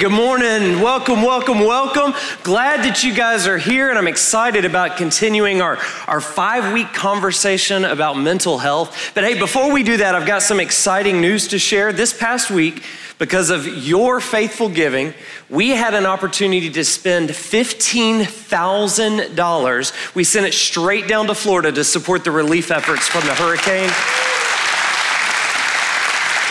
Good morning. Welcome, welcome, welcome. Glad that you guys are here, and I'm excited about continuing our, our five week conversation about mental health. But hey, before we do that, I've got some exciting news to share. This past week, because of your faithful giving, we had an opportunity to spend $15,000. We sent it straight down to Florida to support the relief efforts from the hurricane.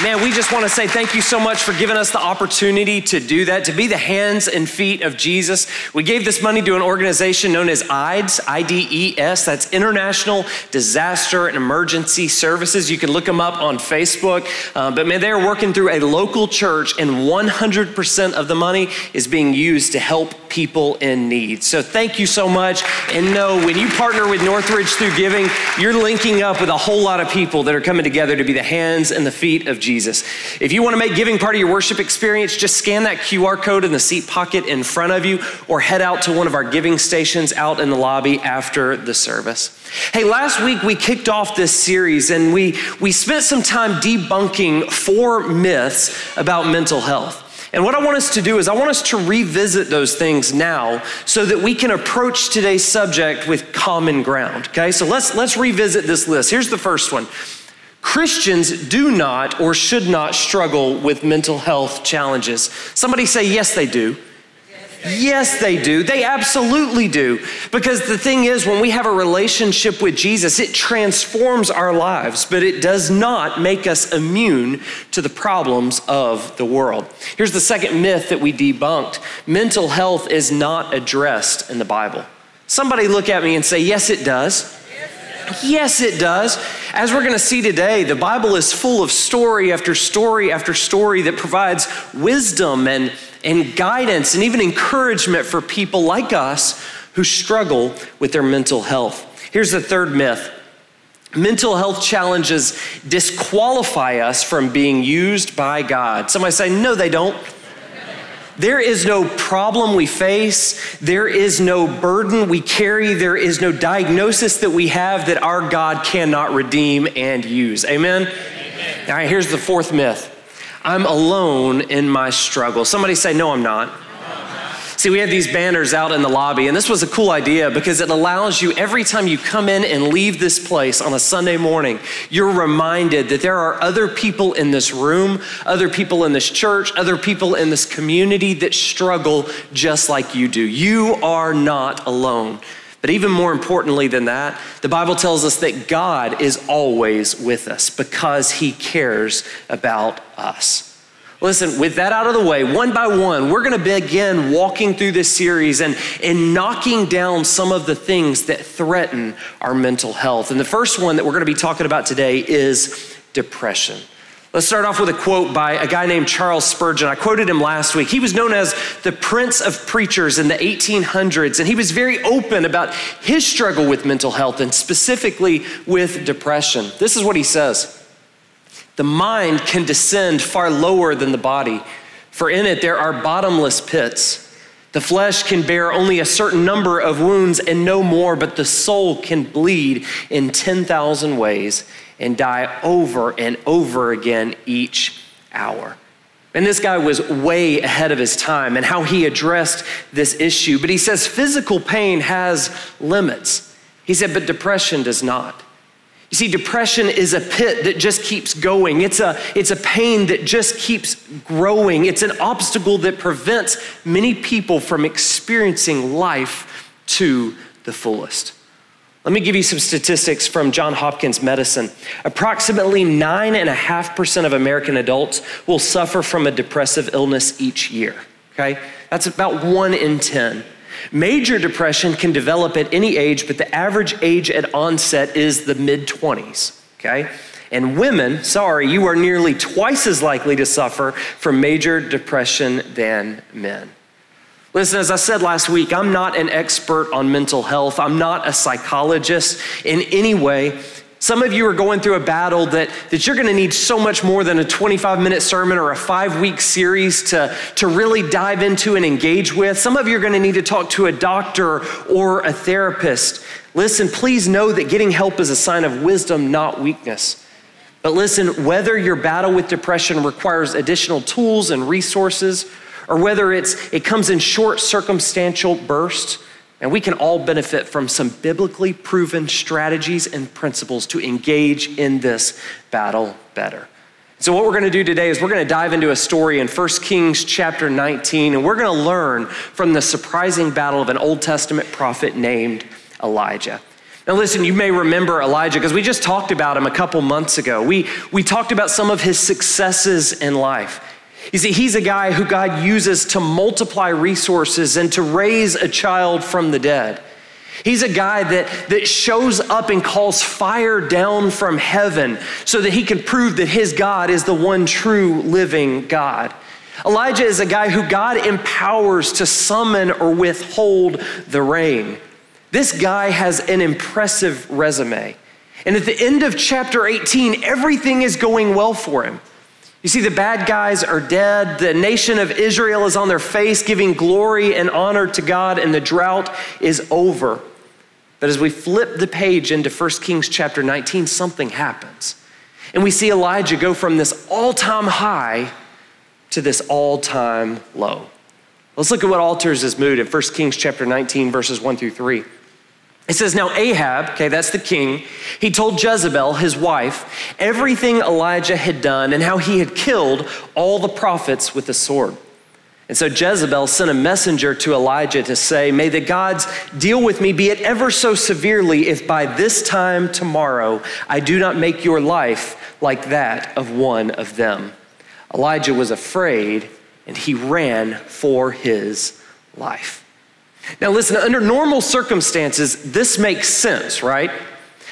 Man, we just want to say thank you so much for giving us the opportunity to do that, to be the hands and feet of Jesus. We gave this money to an organization known as IDES, I D E S. That's International Disaster and Emergency Services. You can look them up on Facebook. Uh, but man, they're working through a local church, and 100% of the money is being used to help people in need. So thank you so much. And know when you partner with Northridge through giving, you're linking up with a whole lot of people that are coming together to be the hands and the feet of Jesus. Jesus. If you want to make giving part of your worship experience, just scan that QR code in the seat pocket in front of you or head out to one of our giving stations out in the lobby after the service. Hey, last week we kicked off this series and we, we spent some time debunking four myths about mental health. And what I want us to do is, I want us to revisit those things now so that we can approach today's subject with common ground. Okay, so let's, let's revisit this list. Here's the first one Christians do not or should not struggle with mental health challenges. Somebody say, yes, they do. Yes, they do. They absolutely do. Because the thing is, when we have a relationship with Jesus, it transforms our lives, but it does not make us immune to the problems of the world. Here's the second myth that we debunked mental health is not addressed in the Bible. Somebody look at me and say, Yes, it does. Yes, it does. As we're going to see today, the Bible is full of story after story after story that provides wisdom and, and guidance and even encouragement for people like us who struggle with their mental health. Here's the third myth mental health challenges disqualify us from being used by God. Somebody say, no, they don't. There is no problem we face. There is no burden we carry. There is no diagnosis that we have that our God cannot redeem and use. Amen? Amen. All right, here's the fourth myth I'm alone in my struggle. Somebody say, No, I'm not. See, we have these banners out in the lobby, and this was a cool idea because it allows you every time you come in and leave this place on a Sunday morning, you're reminded that there are other people in this room, other people in this church, other people in this community that struggle just like you do. You are not alone. But even more importantly than that, the Bible tells us that God is always with us because he cares about us. Listen, with that out of the way, one by one, we're going to begin walking through this series and, and knocking down some of the things that threaten our mental health. And the first one that we're going to be talking about today is depression. Let's start off with a quote by a guy named Charles Spurgeon. I quoted him last week. He was known as the Prince of Preachers in the 1800s, and he was very open about his struggle with mental health and specifically with depression. This is what he says. The mind can descend far lower than the body, for in it there are bottomless pits. The flesh can bear only a certain number of wounds and no more, but the soul can bleed in 10,000 ways and die over and over again each hour. And this guy was way ahead of his time and how he addressed this issue. But he says physical pain has limits. He said, but depression does not. You see, depression is a pit that just keeps going. It's a, it's a pain that just keeps growing. It's an obstacle that prevents many people from experiencing life to the fullest. Let me give you some statistics from John Hopkins Medicine. Approximately 9.5% of American adults will suffer from a depressive illness each year. Okay? That's about one in 10. Major depression can develop at any age, but the average age at onset is the mid 20s, okay? And women, sorry, you are nearly twice as likely to suffer from major depression than men. Listen, as I said last week, I'm not an expert on mental health. I'm not a psychologist in any way. Some of you are going through a battle that, that you're going to need so much more than a 25 minute sermon or a five week series to, to really dive into and engage with. Some of you are going to need to talk to a doctor or a therapist. Listen, please know that getting help is a sign of wisdom, not weakness. But listen, whether your battle with depression requires additional tools and resources, or whether it's, it comes in short circumstantial bursts, and we can all benefit from some biblically proven strategies and principles to engage in this battle better. So, what we're going to do today is we're going to dive into a story in 1 Kings chapter 19, and we're going to learn from the surprising battle of an Old Testament prophet named Elijah. Now, listen, you may remember Elijah because we just talked about him a couple months ago. We, we talked about some of his successes in life. You see, he's a guy who God uses to multiply resources and to raise a child from the dead. He's a guy that, that shows up and calls fire down from heaven so that he can prove that his God is the one true living God. Elijah is a guy who God empowers to summon or withhold the rain. This guy has an impressive resume. And at the end of chapter 18, everything is going well for him. You see, the bad guys are dead. The nation of Israel is on their face, giving glory and honor to God, and the drought is over. But as we flip the page into 1 Kings chapter 19, something happens. And we see Elijah go from this all time high to this all time low. Let's look at what alters his mood in 1 Kings chapter 19, verses 1 through 3. It says, Now Ahab, okay, that's the king, he told Jezebel, his wife, everything Elijah had done and how he had killed all the prophets with the sword. And so Jezebel sent a messenger to Elijah to say, May the gods deal with me, be it ever so severely, if by this time tomorrow I do not make your life like that of one of them. Elijah was afraid and he ran for his life. Now, listen, under normal circumstances, this makes sense, right?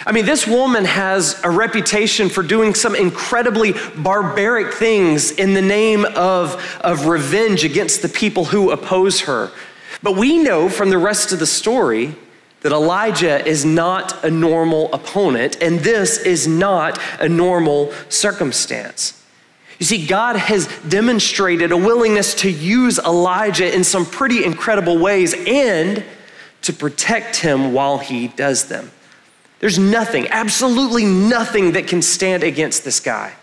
I mean, this woman has a reputation for doing some incredibly barbaric things in the name of, of revenge against the people who oppose her. But we know from the rest of the story that Elijah is not a normal opponent, and this is not a normal circumstance. You see, God has demonstrated a willingness to use Elijah in some pretty incredible ways and to protect him while he does them. There's nothing, absolutely nothing that can stand against this guy.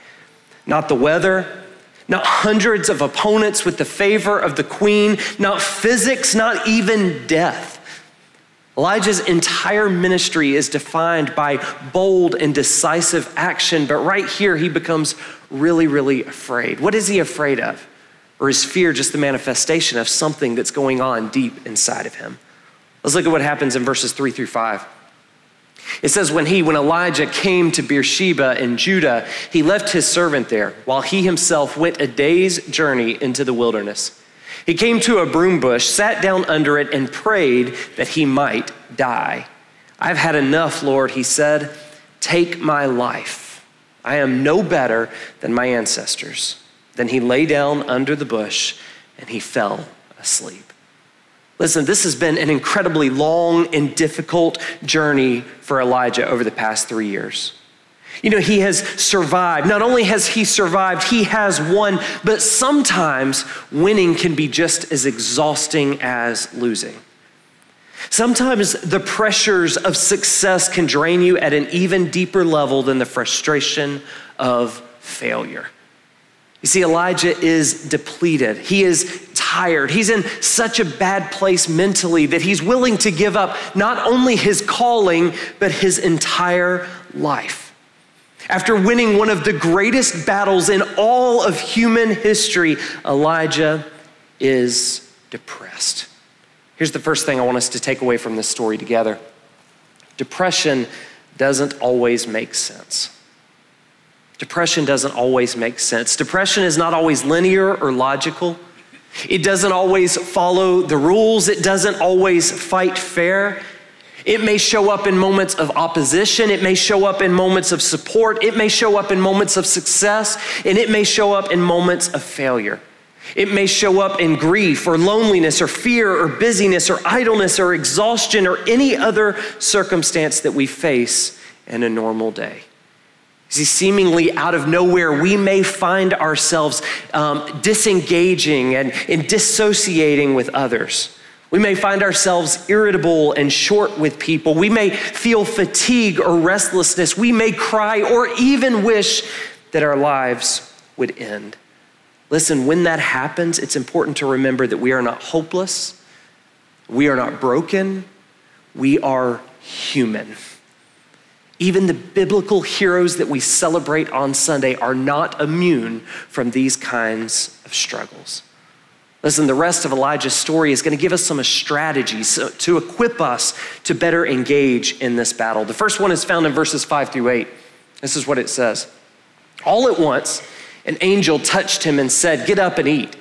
Not the weather, not hundreds of opponents with the favor of the queen, not physics, not even death. Elijah's entire ministry is defined by bold and decisive action, but right here he becomes really, really afraid. What is he afraid of? Or is fear just the manifestation of something that's going on deep inside of him? Let's look at what happens in verses three through five. It says, when he, when Elijah came to Beersheba in Judah, he left his servant there while he himself went a day's journey into the wilderness. He came to a broom bush, sat down under it, and prayed that he might die. I've had enough, Lord, he said. Take my life. I am no better than my ancestors. Then he lay down under the bush and he fell asleep. Listen, this has been an incredibly long and difficult journey for Elijah over the past three years. You know, he has survived. Not only has he survived, he has won, but sometimes winning can be just as exhausting as losing. Sometimes the pressures of success can drain you at an even deeper level than the frustration of failure. You see, Elijah is depleted. He is tired. He's in such a bad place mentally that he's willing to give up not only his calling, but his entire life. After winning one of the greatest battles in all of human history, Elijah is depressed. Here's the first thing I want us to take away from this story together depression doesn't always make sense. Depression doesn't always make sense. Depression is not always linear or logical. It doesn't always follow the rules. It doesn't always fight fair. It may show up in moments of opposition. It may show up in moments of support. It may show up in moments of success. And it may show up in moments of failure. It may show up in grief or loneliness or fear or busyness or idleness or exhaustion or any other circumstance that we face in a normal day. See, seemingly out of nowhere, we may find ourselves um, disengaging and, and dissociating with others. We may find ourselves irritable and short with people. We may feel fatigue or restlessness. We may cry or even wish that our lives would end. Listen, when that happens, it's important to remember that we are not hopeless, we are not broken, we are human. Even the biblical heroes that we celebrate on Sunday are not immune from these kinds of struggles. Listen, the rest of Elijah's story is going to give us some strategies uh, to equip us to better engage in this battle. The first one is found in verses 5 through 8. This is what it says All at once, an angel touched him and said, Get up and eat.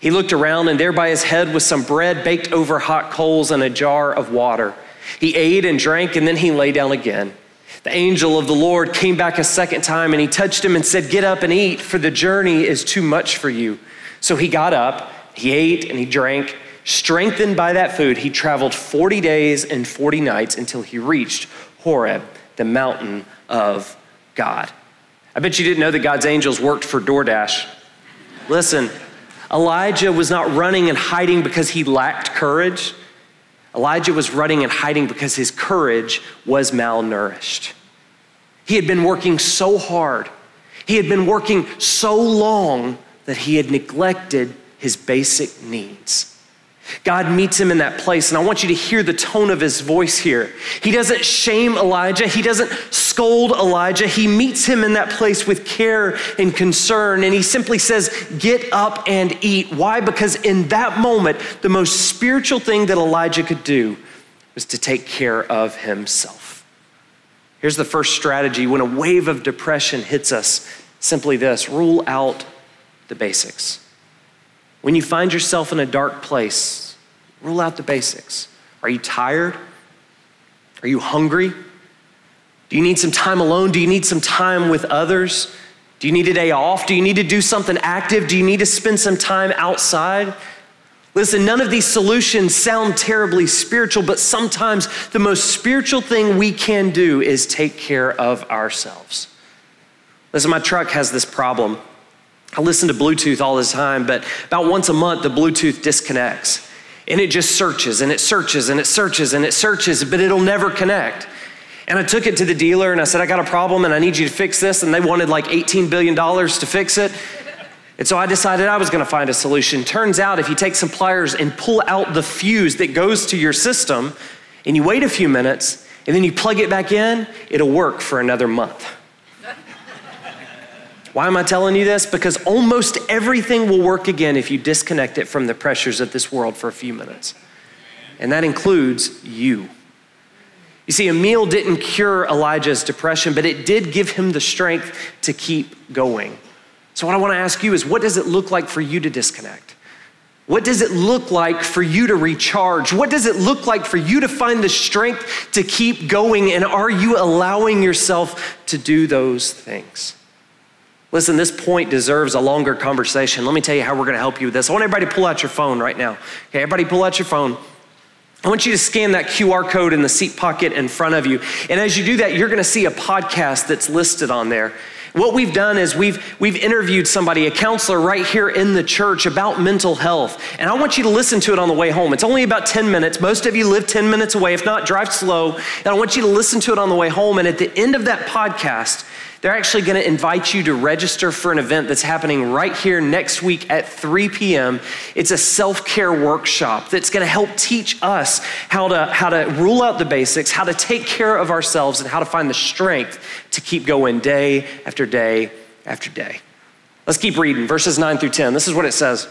He looked around, and there by his head was some bread baked over hot coals and a jar of water. He ate and drank, and then he lay down again. The angel of the Lord came back a second time and he touched him and said, Get up and eat, for the journey is too much for you. So he got up, he ate, and he drank. Strengthened by that food, he traveled 40 days and 40 nights until he reached Horeb, the mountain of God. I bet you didn't know that God's angels worked for DoorDash. Listen, Elijah was not running and hiding because he lacked courage. Elijah was running and hiding because his courage was malnourished. He had been working so hard, he had been working so long that he had neglected his basic needs. God meets him in that place, and I want you to hear the tone of his voice here. He doesn't shame Elijah, he doesn't scold Elijah. He meets him in that place with care and concern, and he simply says, Get up and eat. Why? Because in that moment, the most spiritual thing that Elijah could do was to take care of himself. Here's the first strategy when a wave of depression hits us simply this rule out the basics. When you find yourself in a dark place, rule out the basics. Are you tired? Are you hungry? Do you need some time alone? Do you need some time with others? Do you need a day off? Do you need to do something active? Do you need to spend some time outside? Listen, none of these solutions sound terribly spiritual, but sometimes the most spiritual thing we can do is take care of ourselves. Listen, my truck has this problem. I listen to Bluetooth all the time, but about once a month, the Bluetooth disconnects. And it just searches and it searches and it searches and it searches, but it'll never connect. And I took it to the dealer and I said, I got a problem and I need you to fix this. And they wanted like $18 billion to fix it. And so I decided I was going to find a solution. Turns out, if you take some pliers and pull out the fuse that goes to your system, and you wait a few minutes, and then you plug it back in, it'll work for another month. Why am I telling you this? Because almost everything will work again if you disconnect it from the pressures of this world for a few minutes. And that includes you. You see, a meal didn't cure Elijah's depression, but it did give him the strength to keep going. So, what I want to ask you is what does it look like for you to disconnect? What does it look like for you to recharge? What does it look like for you to find the strength to keep going? And are you allowing yourself to do those things? Listen, this point deserves a longer conversation. Let me tell you how we're going to help you with this. I want everybody to pull out your phone right now. Okay, everybody pull out your phone. I want you to scan that QR code in the seat pocket in front of you. And as you do that, you're going to see a podcast that's listed on there. What we've done is we've, we've interviewed somebody, a counselor right here in the church about mental health. And I want you to listen to it on the way home. It's only about 10 minutes. Most of you live 10 minutes away. If not, drive slow. And I want you to listen to it on the way home. And at the end of that podcast, they're actually going to invite you to register for an event that's happening right here next week at 3 p.m. It's a self care workshop that's going to help teach us how to, how to rule out the basics, how to take care of ourselves, and how to find the strength to keep going day after day after day. Let's keep reading verses 9 through 10. This is what it says.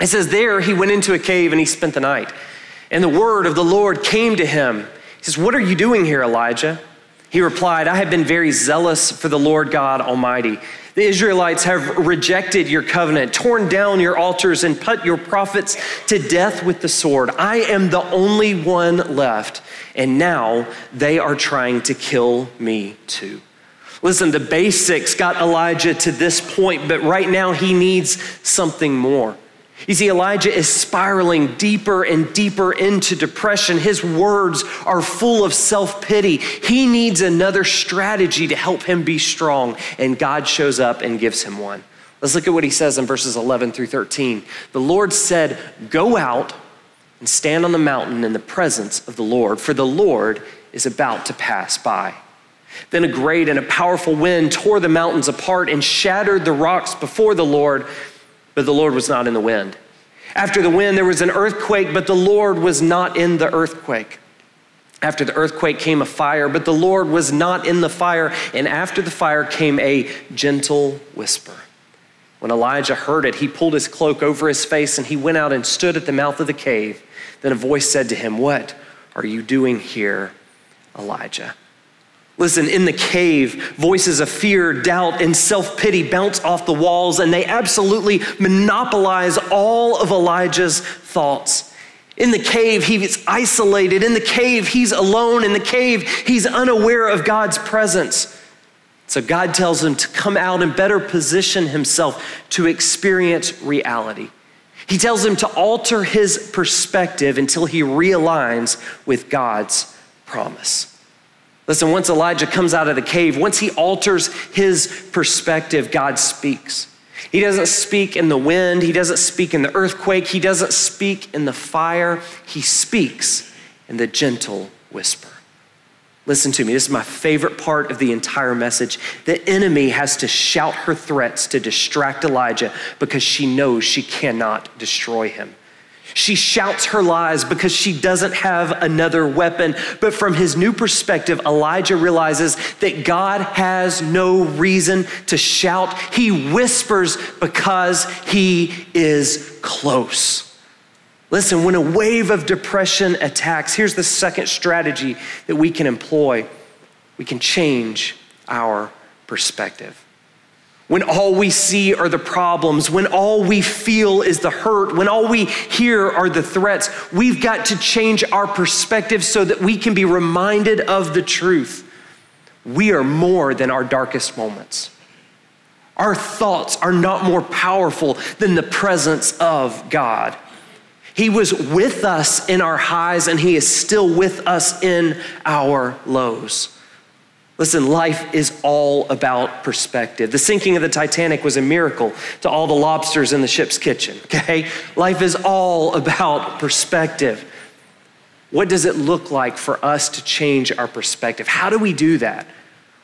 It says, There he went into a cave and he spent the night. And the word of the Lord came to him. He says, What are you doing here, Elijah? He replied, I have been very zealous for the Lord God Almighty. The Israelites have rejected your covenant, torn down your altars, and put your prophets to death with the sword. I am the only one left, and now they are trying to kill me too. Listen, the basics got Elijah to this point, but right now he needs something more. You see, Elijah is spiraling deeper and deeper into depression. His words are full of self pity. He needs another strategy to help him be strong, and God shows up and gives him one. Let's look at what he says in verses 11 through 13. The Lord said, Go out and stand on the mountain in the presence of the Lord, for the Lord is about to pass by. Then a great and a powerful wind tore the mountains apart and shattered the rocks before the Lord but the Lord was not in the wind. After the wind, there was an earthquake, but the Lord was not in the earthquake. After the earthquake came a fire, but the Lord was not in the fire. And after the fire came a gentle whisper. When Elijah heard it, he pulled his cloak over his face and he went out and stood at the mouth of the cave. Then a voice said to him, What are you doing here, Elijah? Listen, in the cave, voices of fear, doubt, and self pity bounce off the walls, and they absolutely monopolize all of Elijah's thoughts. In the cave, he's isolated. In the cave, he's alone. In the cave, he's unaware of God's presence. So God tells him to come out and better position himself to experience reality. He tells him to alter his perspective until he realigns with God's promise. Listen, once Elijah comes out of the cave, once he alters his perspective, God speaks. He doesn't speak in the wind, he doesn't speak in the earthquake, he doesn't speak in the fire. He speaks in the gentle whisper. Listen to me, this is my favorite part of the entire message. The enemy has to shout her threats to distract Elijah because she knows she cannot destroy him. She shouts her lies because she doesn't have another weapon. But from his new perspective, Elijah realizes that God has no reason to shout. He whispers because he is close. Listen, when a wave of depression attacks, here's the second strategy that we can employ we can change our perspective when all we see are the problems, when all we feel is the hurt, when all we hear are the threats, we've got to change our perspective so that we can be reminded of the truth. We are more than our darkest moments. Our thoughts are not more powerful than the presence of God. He was with us in our highs, and He is still with us in our lows. Listen, life is all about perspective. The sinking of the Titanic was a miracle to all the lobsters in the ship's kitchen, okay? Life is all about perspective. What does it look like for us to change our perspective? How do we do that?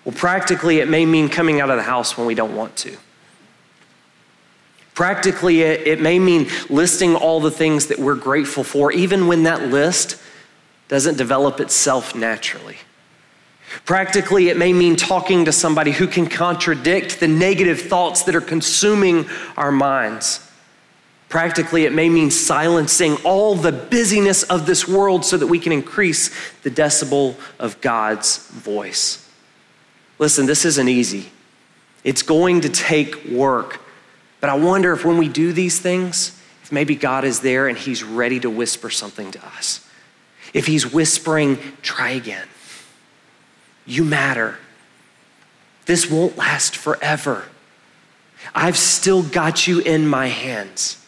Well, practically, it may mean coming out of the house when we don't want to. Practically, it, may mean listing all the things that we're grateful for, even when that list doesn't develop itself naturally. Practically, it may mean talking to somebody who can contradict the negative thoughts that are consuming our minds. Practically, it may mean silencing all the busyness of this world so that we can increase the decibel of God's voice. Listen, this isn't easy. It's going to take work. But I wonder if when we do these things, if maybe God is there and He's ready to whisper something to us. If He's whispering, try again. You matter. This won't last forever. I've still got you in my hands.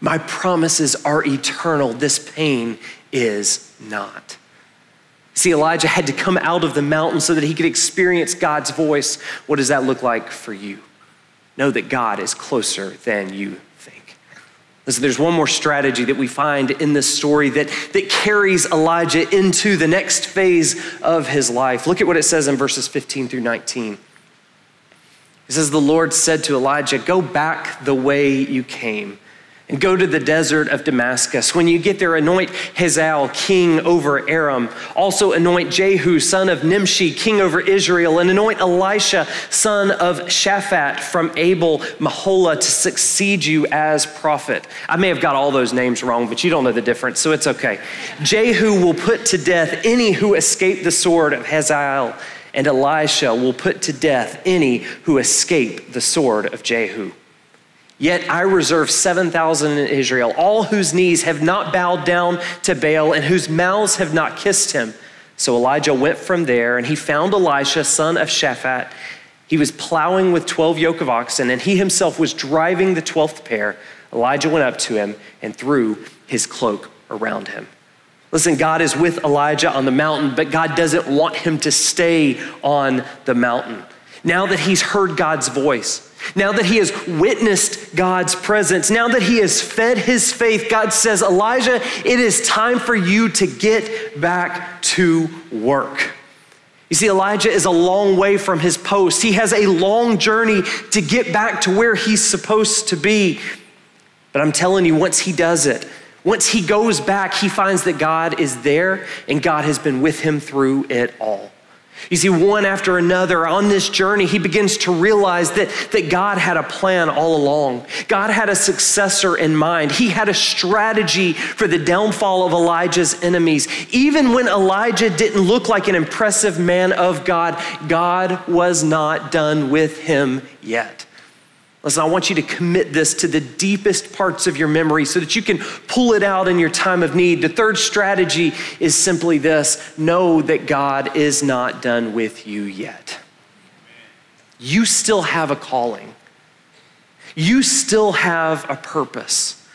My promises are eternal. This pain is not. See, Elijah had to come out of the mountain so that he could experience God's voice. What does that look like for you? Know that God is closer than you There's one more strategy that we find in this story that, that carries Elijah into the next phase of his life. Look at what it says in verses 15 through 19. It says, The Lord said to Elijah, Go back the way you came go to the desert of Damascus. When you get there, anoint Hazael king over Aram. Also anoint Jehu, son of Nimshi, king over Israel, and anoint Elisha, son of Shaphat from Abel Meholah, to succeed you as prophet. I may have got all those names wrong, but you don't know the difference, so it's okay. Jehu will put to death any who escape the sword of Hazael, and Elisha will put to death any who escape the sword of Jehu. Yet I reserve 7,000 in Israel, all whose knees have not bowed down to Baal and whose mouths have not kissed him. So Elijah went from there and he found Elisha, son of Shaphat. He was plowing with 12 yoke of oxen, and he himself was driving the 12th pair. Elijah went up to him and threw his cloak around him. Listen, God is with Elijah on the mountain, but God doesn't want him to stay on the mountain. Now that he's heard God's voice, now that he has witnessed God's presence, now that he has fed his faith, God says, Elijah, it is time for you to get back to work. You see, Elijah is a long way from his post. He has a long journey to get back to where he's supposed to be. But I'm telling you, once he does it, once he goes back, he finds that God is there and God has been with him through it all. You see, one after another on this journey, he begins to realize that, that God had a plan all along. God had a successor in mind. He had a strategy for the downfall of Elijah's enemies. Even when Elijah didn't look like an impressive man of God, God was not done with him yet. Listen, I want you to commit this to the deepest parts of your memory so that you can pull it out in your time of need. The third strategy is simply this know that God is not done with you yet. You still have a calling, you still have a purpose.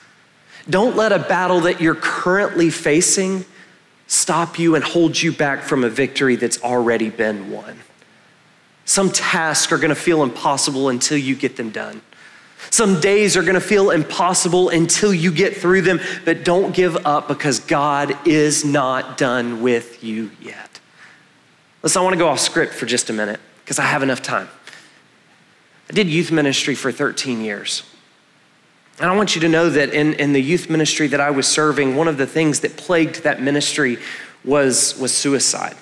Don't let a battle that you're currently facing stop you and hold you back from a victory that's already been won. Some tasks are going to feel impossible until you get them done. Some days are going to feel impossible until you get through them, but don't give up because God is not done with you yet. Listen, I want to go off script for just a minute because I have enough time. I did youth ministry for 13 years. And I want you to know that in, in the youth ministry that I was serving, one of the things that plagued that ministry was, was suicide.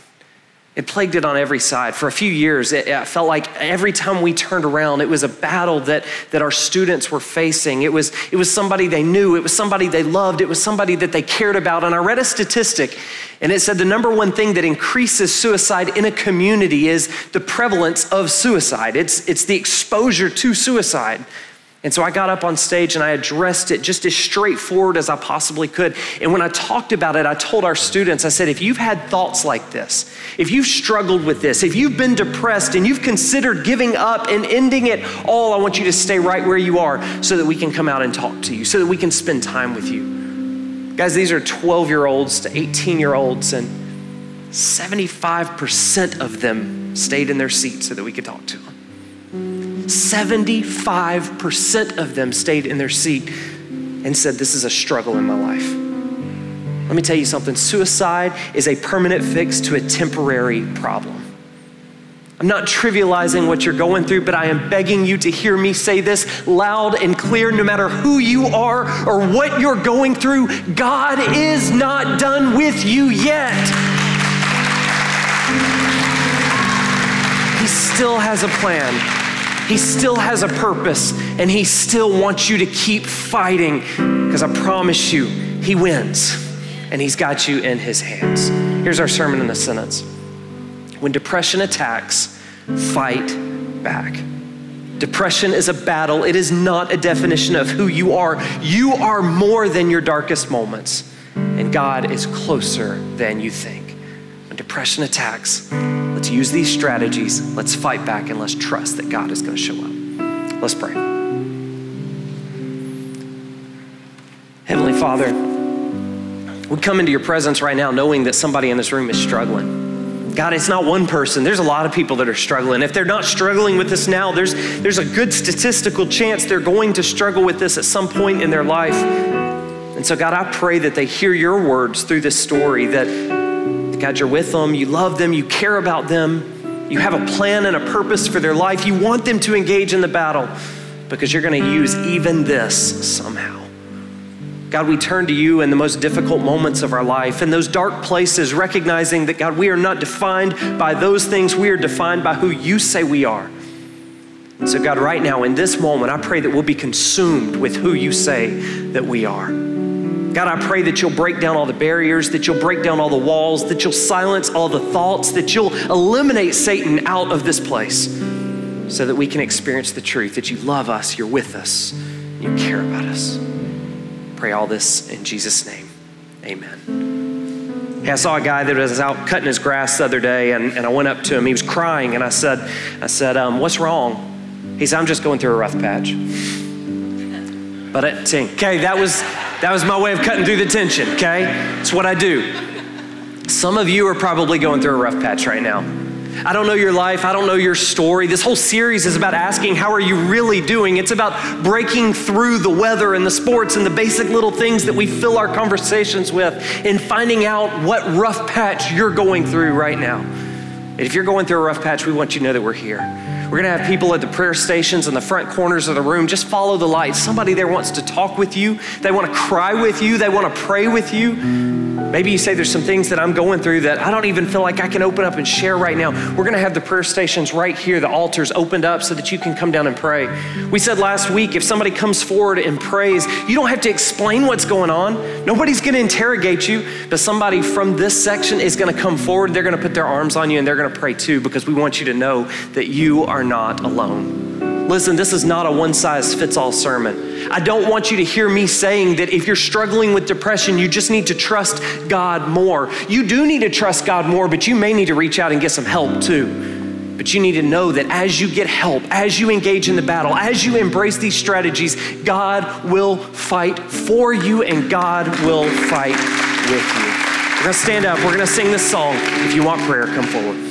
It plagued it on every side. For a few years, it, it, felt like every time we turned around, it was a battle that, that our students were facing. It was, it was somebody they knew, it was somebody they loved, it was somebody that they cared about. And I read a statistic, and it said the number one thing that increases suicide in a community is the prevalence of suicide, it's, it's the exposure to suicide. And so I got up on stage and I addressed it just as straightforward as I possibly could. And when I talked about it, I told our students, I said, if you've had thoughts like this, if you've struggled with this, if you've been depressed and you've considered giving up and ending it all, I want you to stay right where you are so that we can come out and talk to you, so that we can spend time with you. Guys, these are 12 year olds to 18 year olds, and 75% of them stayed in their seats so that we could talk to them. 75% of them stayed in their seat and said, This is a struggle in my life. Let me tell you something suicide is a permanent fix to a temporary problem. I'm not trivializing what you're going through, but I am begging you to hear me say this loud and clear no matter who you are or what you're going through. God is not done with you yet. He still has a plan. He still has a purpose and He still wants you to keep fighting because I promise you, He wins and He's got you in His hands. Here's our sermon in a sentence When depression attacks, fight back. Depression is a battle, it is not a definition of who you are. You are more than your darkest moments, and God is closer than you think. When depression attacks, use these strategies. Let's fight back and let's trust that God is going to show up. Let's pray. Heavenly Father, we come into your presence right now knowing that somebody in this room is struggling. God, it's not one person. There's a lot of people that are struggling. If they're not struggling with this now, there's, there's a good statistical chance they're going to struggle with this at some point in their life. And so, God, I pray that they hear your words through this story, that God, you're with them, you love them, you care about them, you have a plan and a purpose for their life. You want them to engage in the battle because you're going to use even this somehow. God, we turn to you in the most difficult moments of our life, in those dark places, recognizing that, God, we are not defined by those things, we are defined by who you say we are. So, God, right now, in this moment, I pray that we'll be consumed with who you say that we are. God, I pray that you'll break down all the barriers, that you'll break down all the walls, that you'll silence all the thoughts, that you'll eliminate Satan out of this place so that we can experience the truth that you love us, you're with us, you care about us. Pray all this in Jesus' name. Amen. Hey, I saw a guy that was out cutting his grass the other day, and, and I went up to him. He was crying, and I said, I said, um, what's wrong? He said, I'm just going through a rough patch. But it, okay, that was that was my way of cutting through the tension. Okay, it's what I do. Some of you are probably going through a rough patch right now. I don't know your life. I don't know your story. This whole series is about asking, how are you really doing? It's about breaking through the weather and the sports and the basic little things that we fill our conversations with and finding out what rough patch you're going through right now. And if you're going through a rough patch, we want you to know that we're here. We're going to have people at the prayer stations in the front corners of the room. Just follow the light. Somebody there wants to talk with you. They want to cry with you. They want to pray with you. Maybe you say there's some things that I'm going through that I don't even feel like I can open up and share right now. We're going to have the prayer stations right here, the altars opened up so that you can come down and pray. We said last week if somebody comes forward and prays, you don't have to explain what's going on. Nobody's going to interrogate you, but somebody from this section is going to come forward. They're going to put their arms on you and they're going to pray too because we want you to know that you are are not alone. Listen, this is not a one size fits all sermon. I don't want you to hear me saying that if you're struggling with depression, you just need to trust God more. You do need to trust God more, but you may need to reach out and get some help too. But you need to know that as you get help, as you engage in the battle, as you embrace these strategies, God will fight for you and God will fight with you. We're gonna stand up, we're gonna sing this song. If you want prayer, come forward.